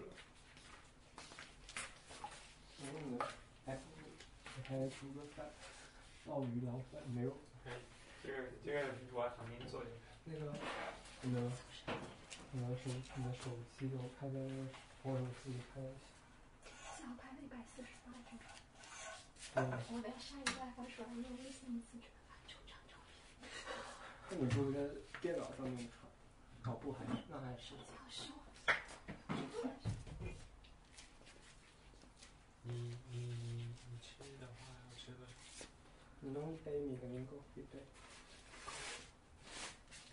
要开始了。嗯，哎，还煮个饭，鲍鱼凉饭没有？这个这个我要旁边做的。那个，你的，你的手，你的手机给我开在我手机开一下。现在开了一百四十八张嗯，我一个 iPhone 十二用微信自制就这照片，那你不是在电脑上面传？哦不，还是那还是你你你吃的话要吃个你弄一杯米肯定够，一杯。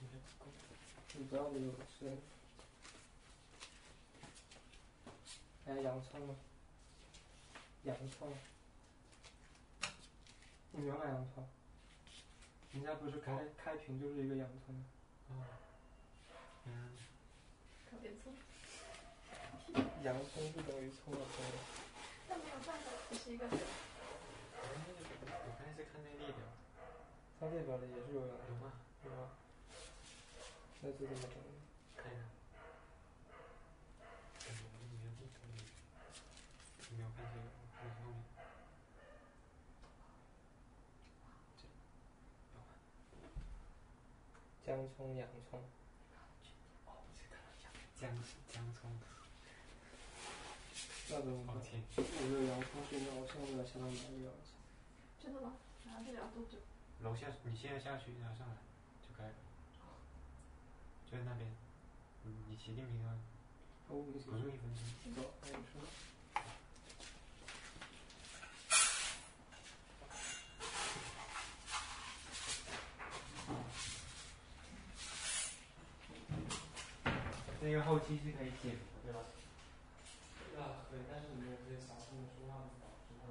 应该不够。你不要那个是。还有洋葱吗？洋葱。你没有买洋葱？人家不是开开屏就是一个洋葱吗？哦。嗯。可别葱。洋葱不等于葱的葱。但没有办法，只是一个。看那列表。它列表里也是有洋有吗？有啊。那是怎么整的？看一下。感觉没有地图里。你没有看这个，我看后面。这，有吗？姜葱、洋葱。哦，这个姜姜葱。那怎么办？我这个洋葱现在我现在在下面买个洋葱。真的吗？拿不了多久？楼下，你现在下去，然后上来就可以了。就在那边，嗯，你骑电瓶啊，哦，你不用一分钟。走，还有什么？那个后期是可以剪的，对吧？啊，可以，但是你们这些小声的说话保持它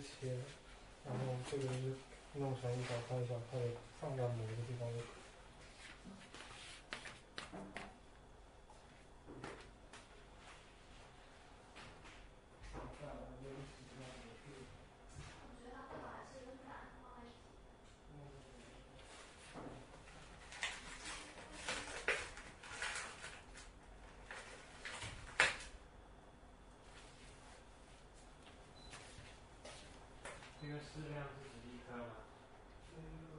直切，然后这个是弄成一小块一小块的，放在某一个地方就可以。这个适量是十一颗吗？刚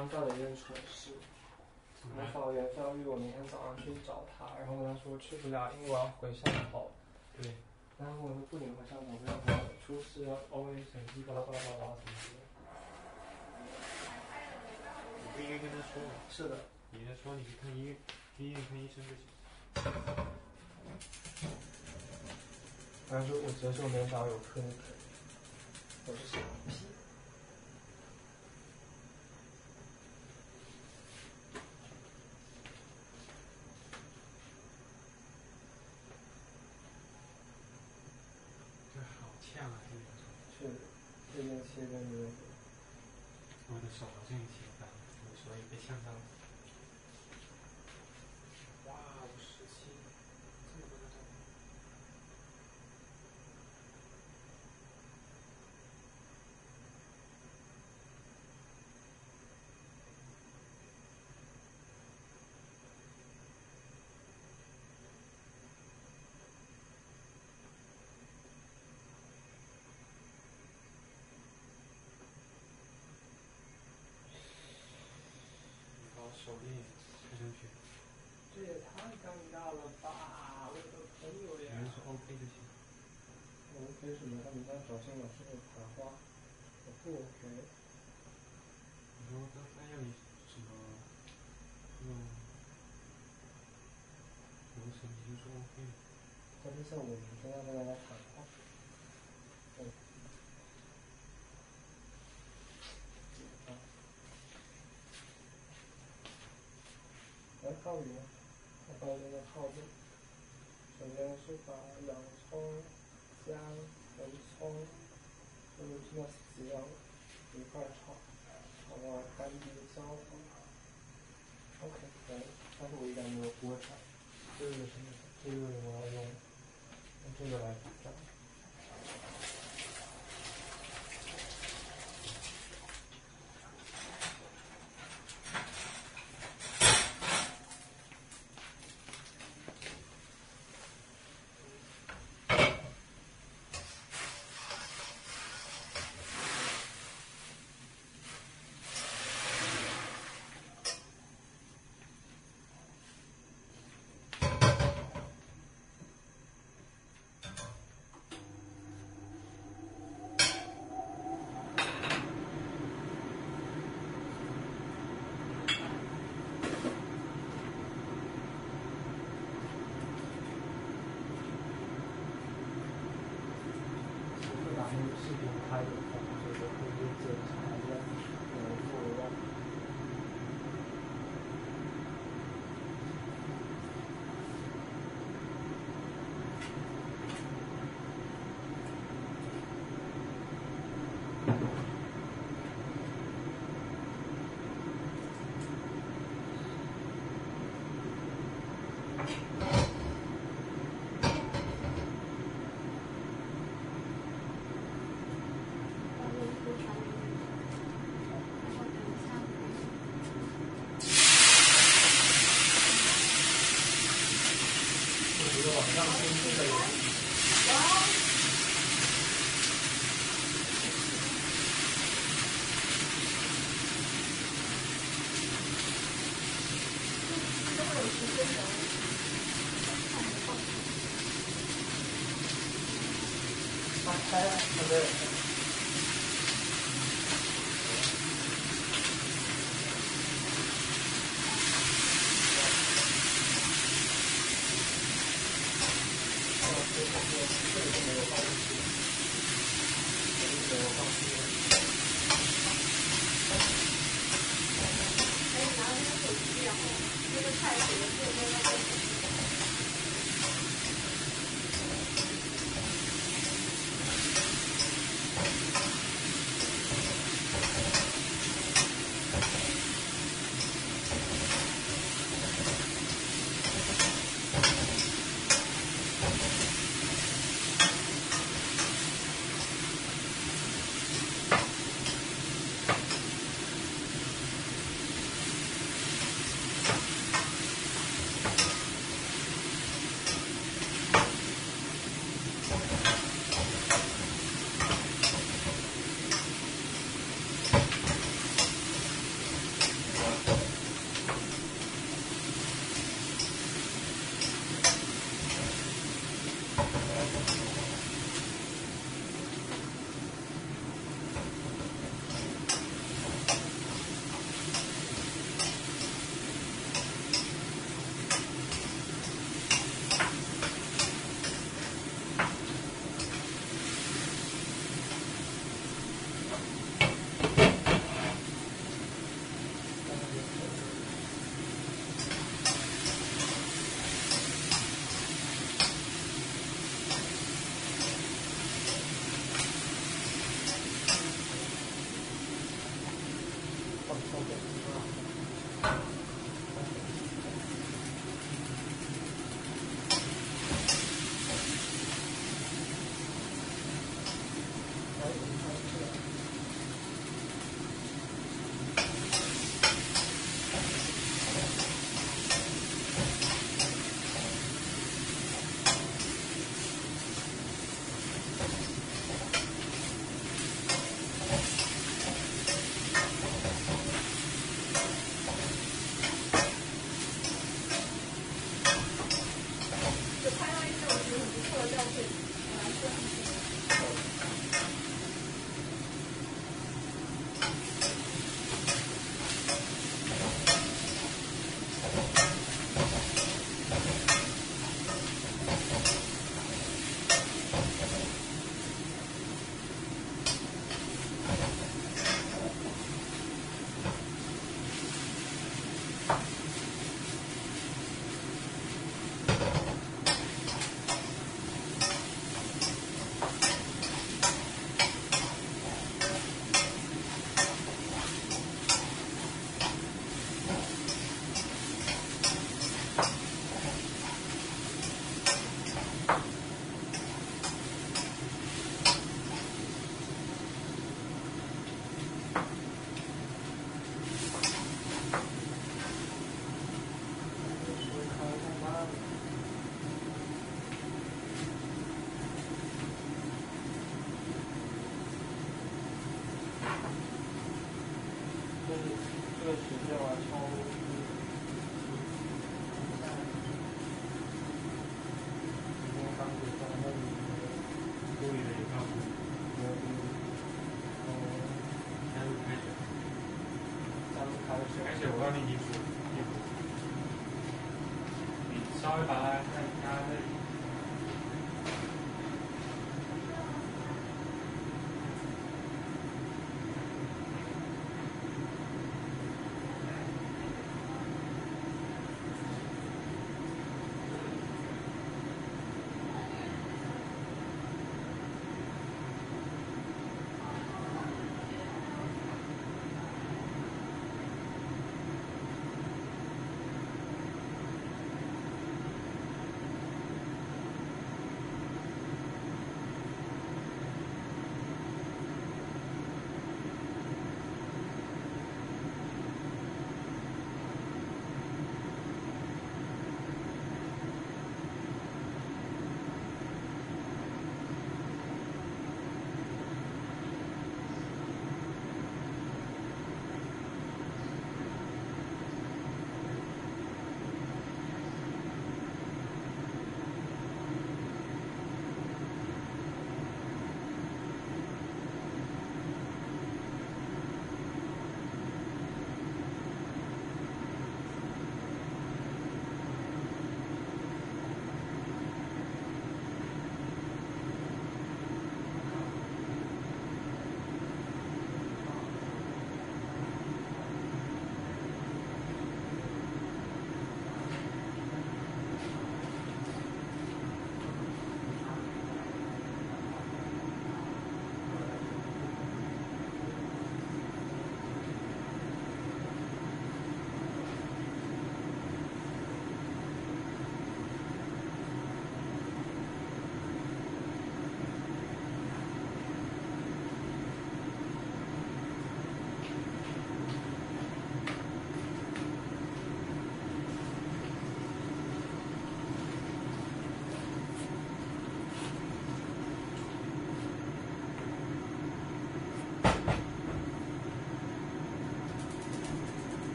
刚干了一件蠢事，我法院教育我明天早上去找他，然后跟他说去不了，因为我要回汕头。对，然后我说不仅回汕头，不要回出事要 O A 审计，巴拉巴拉巴拉什么的。你不应该跟他说嘛，是的，你跟他说你去看医院，去医院看医生就行。他说我直接说我明天早上有课就可以。我是傻逼。这好呛啊！这个是，这件切跟你的我的手好像也起翻了，所以被呛到了。哇，五十七，这么多的照片。你把我手链开上去，这也太尴尬了吧！我的朋友你们说 OK 就行。我 OK 什么？他们家找新老师的谈话，我不 OK。你说他他要你什么用流程，你就说 OK。但是像我明天要跟大家谈话。对。啊。来浩宇呢？我发现个套路。首先是把洋葱、姜、红葱，就是那几样一块炒，炒到干净焦黄。OK，可以。但是我一点没有锅铲。这个是什么？这个我要用用这个来炸。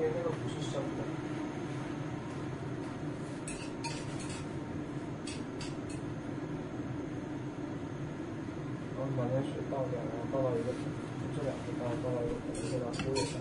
因为那个不是生的。然后把那水倒掉，然后倒到一个，这两个倒倒到一个盆子上，铺一下。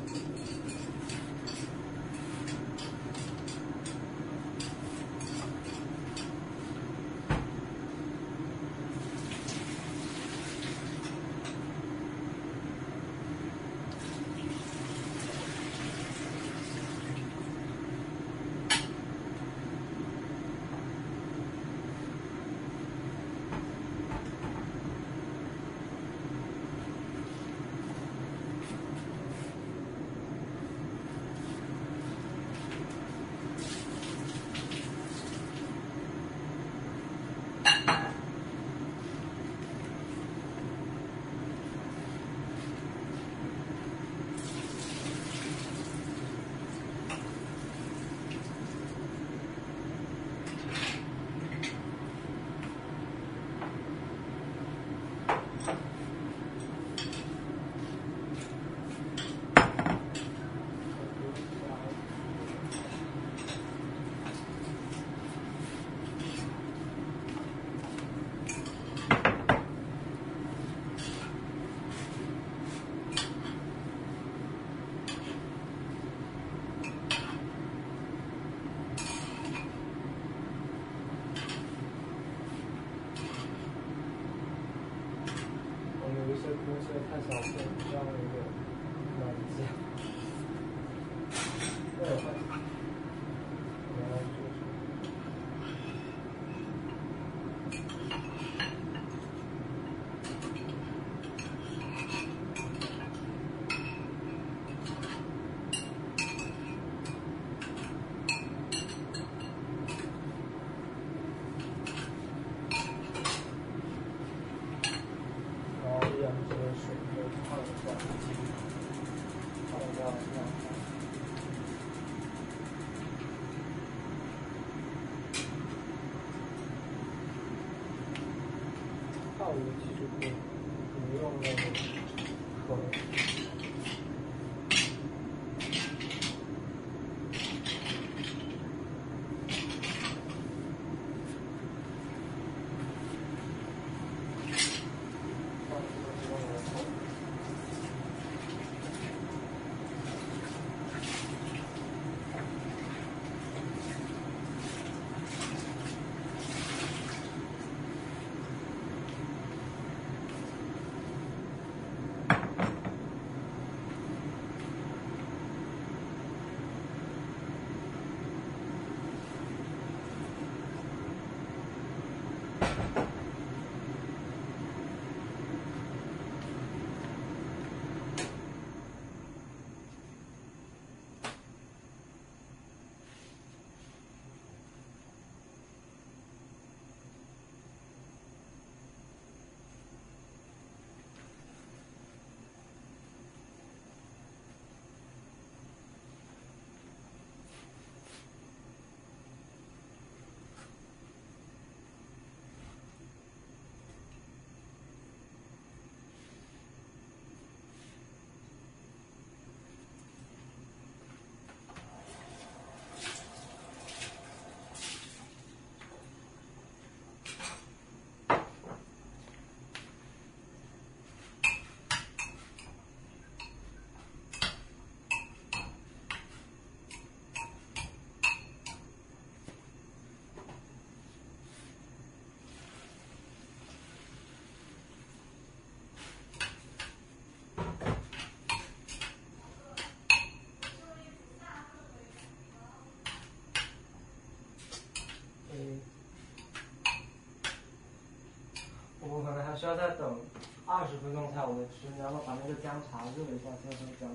需要再等二十分钟才有的吃，然后把那个姜茶热一下，先喝姜。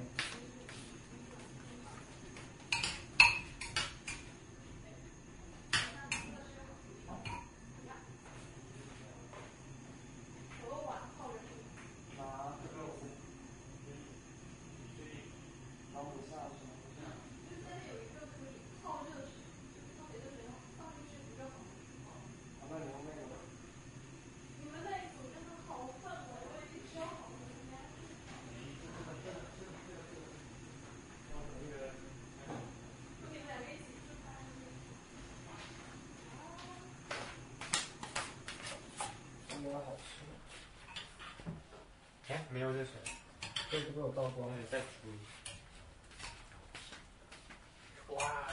没有热水，这是被我倒光了，再煮。哇！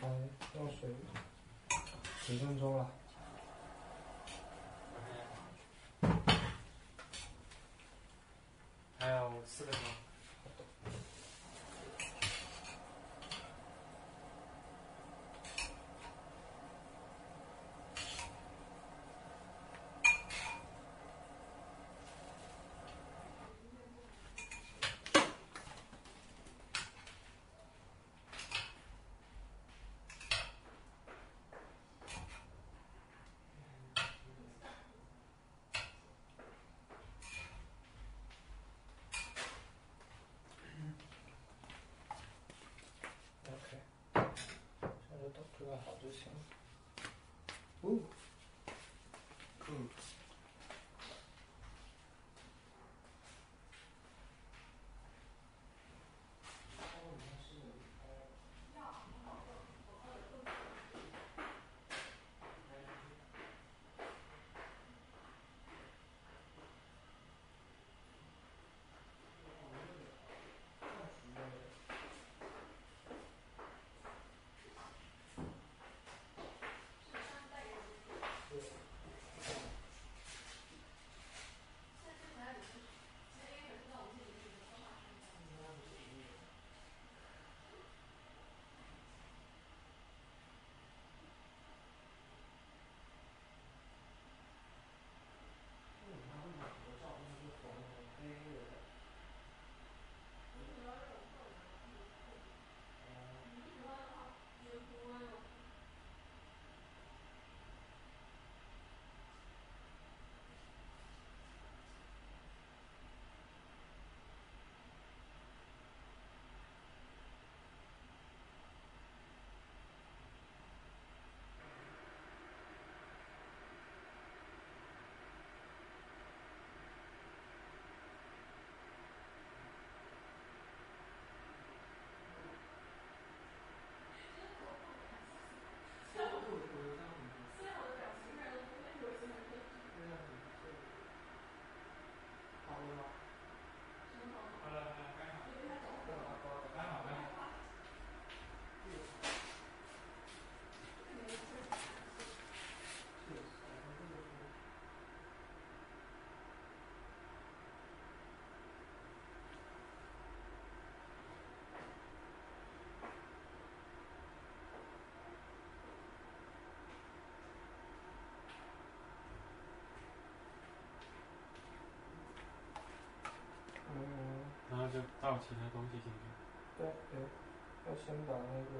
还水，几分钟了？这个好就行。哦，就倒其他东西进去。对对，要先把那个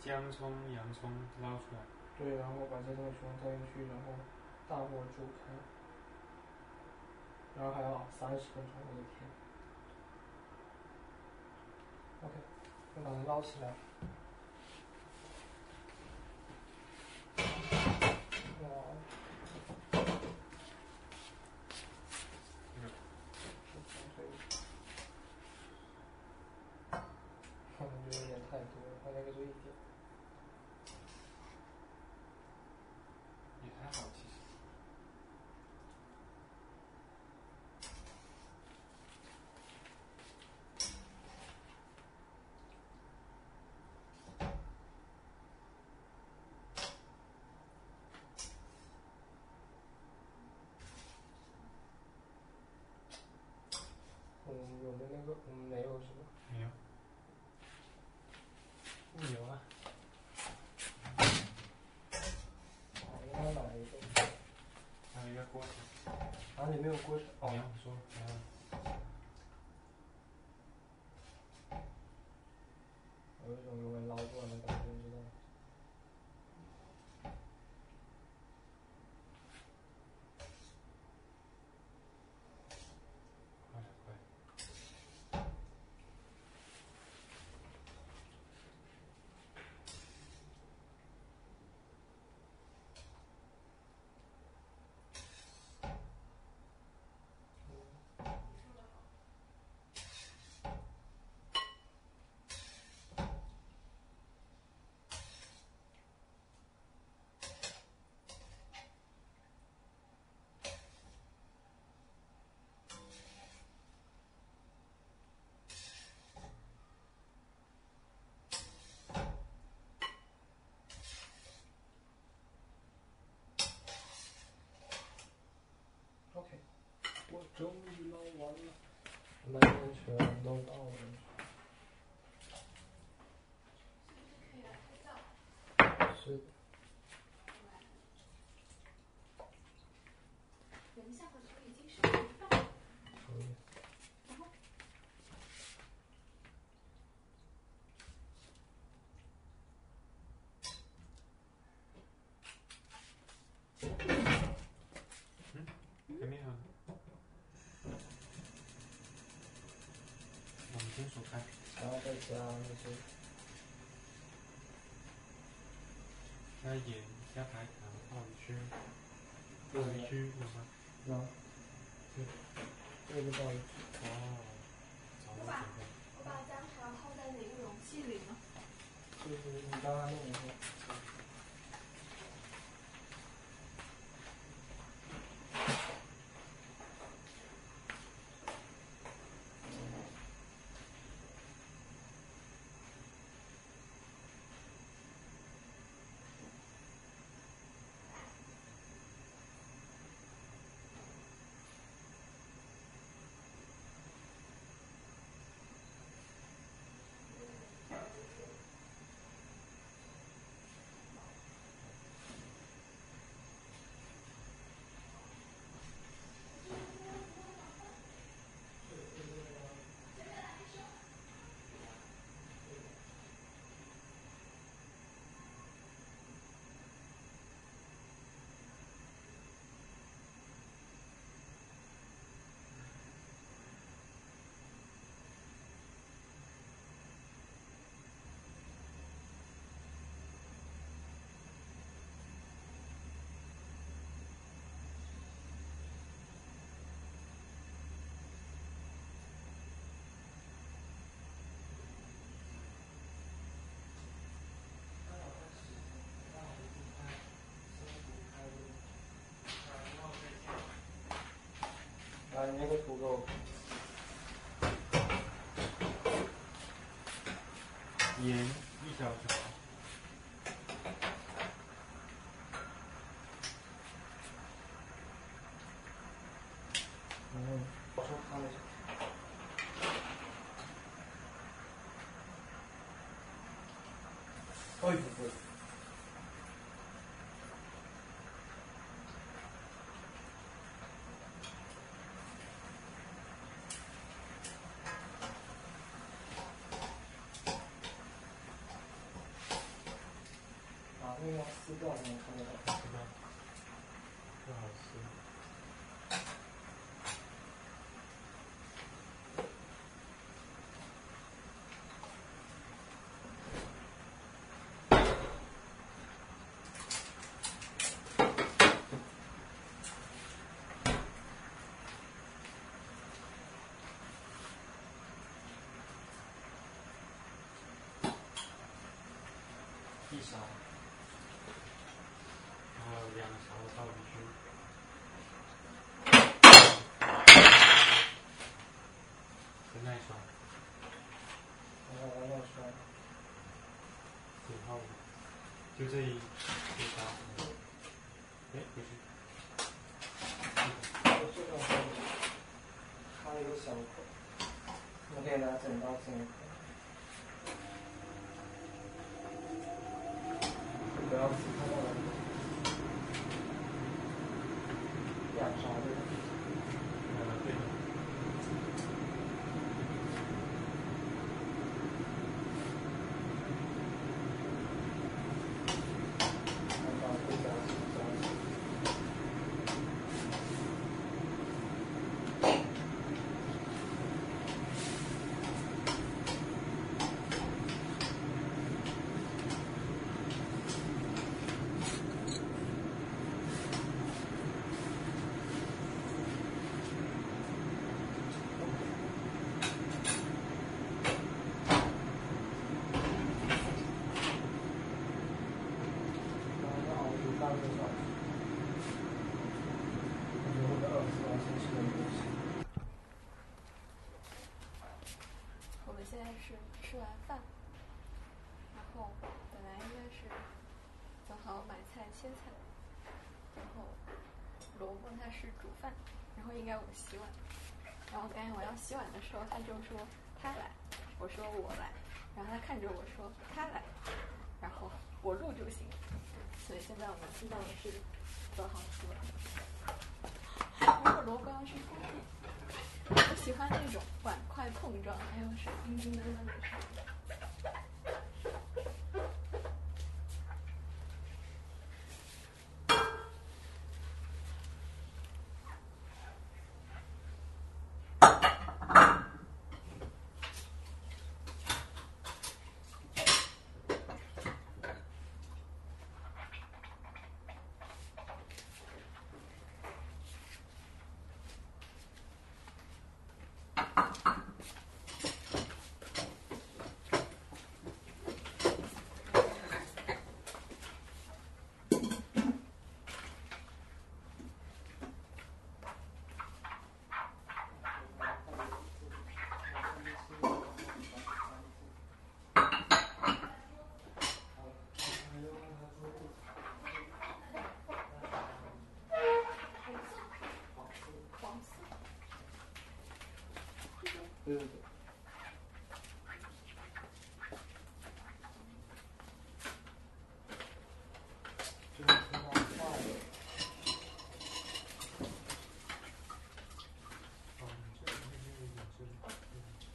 姜、葱、洋葱捞出来。对，然后把这东西全部倒进去，然后大火煮开，然后还要三十分钟，我的天！OK，我把它捞起来。哇，可能就有点太多了，它那个就一点。也还好，其实。嗯，有的那个嗯没有是吧？没有。物有啊。我，买一个。还有一个锅铲。啊，你没有锅铲？哦没有说终于捞完了来年全都到了。加那些加盐、加白糖、鲍鱼须。鲍鱼须有吗？那这个不好意思，哦，我把我把姜茶泡在哪个容器里呢？就是你刚刚弄的那个。啊，你那个土豆。盐一小勺。嗯，我说看一下。哎呦不是。要撕掉才能看得到。知道。不好吃。一勺，然后两勺鲍鱼须。跟那一勺，然后往那摔。挺厚的，就这一一勺。哎，不是，我这个它有个小口，我可以拿剪刀整口。不要撕开了。两勺对吧？呃，对的。两勺对加加。然后要熬煮半个小时。我觉得会被饿死，我先吃点东西。我们现在是吃完饭，然后本来应该是正好买菜切菜，然后萝卜它是煮饭，然后应该我洗碗，然后刚才我要洗碗的时候，他就说他来，我说我来，然后他看着我说他来，然后我录就行。所以现在我们听到的是泽航出来。如果罗刚是空气，我喜欢那种碗筷碰撞，还有水叮叮当当的声音。黄色。对对对。就是听到话了。哦，这个那边有点是，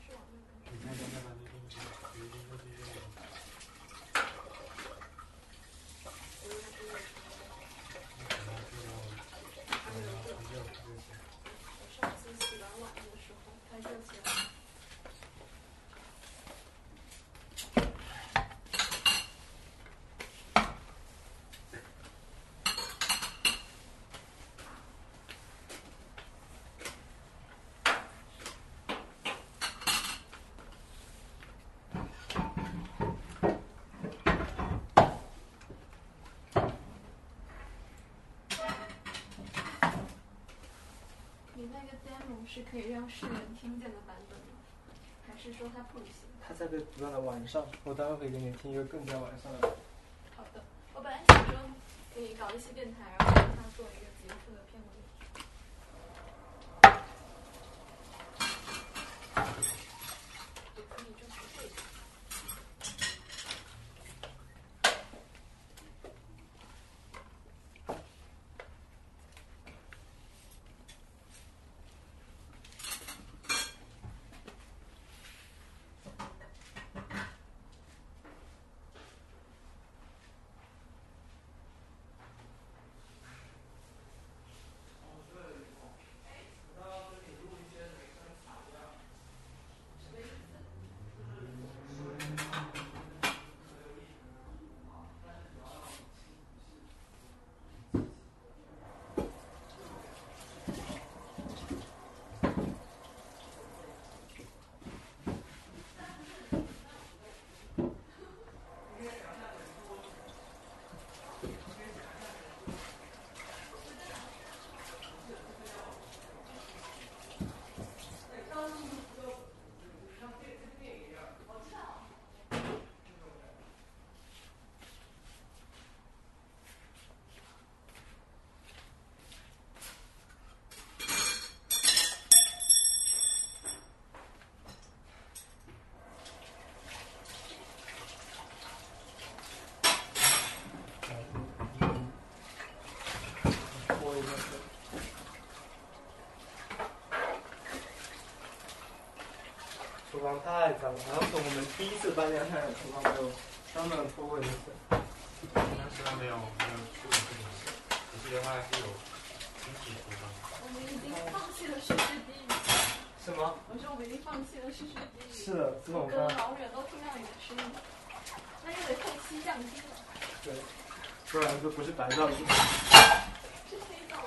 是往那边。你看刚才把那个有一个那边有。我应该是那个我上次洗完碗的时候，它热起来。你那个 demo 是可以让世人听见的版本吗？还是说它不行？它在被不断的完善，我待会可以给你听一个更加完善的。好的，我本来想说可以搞一些电台，然后让它做一个结束的片尾。也可以就是这个。播一个是。太脏了，然后是我们第一次搬家看厨房没有专门拖过一次。当时还没有没有处理这个，我记得它还是有清洗厨房。我们已经放弃了实施低语。是吗？我说我们已经放弃了实施低语。是的，这种隔方老远都听到你的声音，那又得配吸降机了，对，不然就不是白噪音。是黑噪。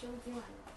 收今晚的账。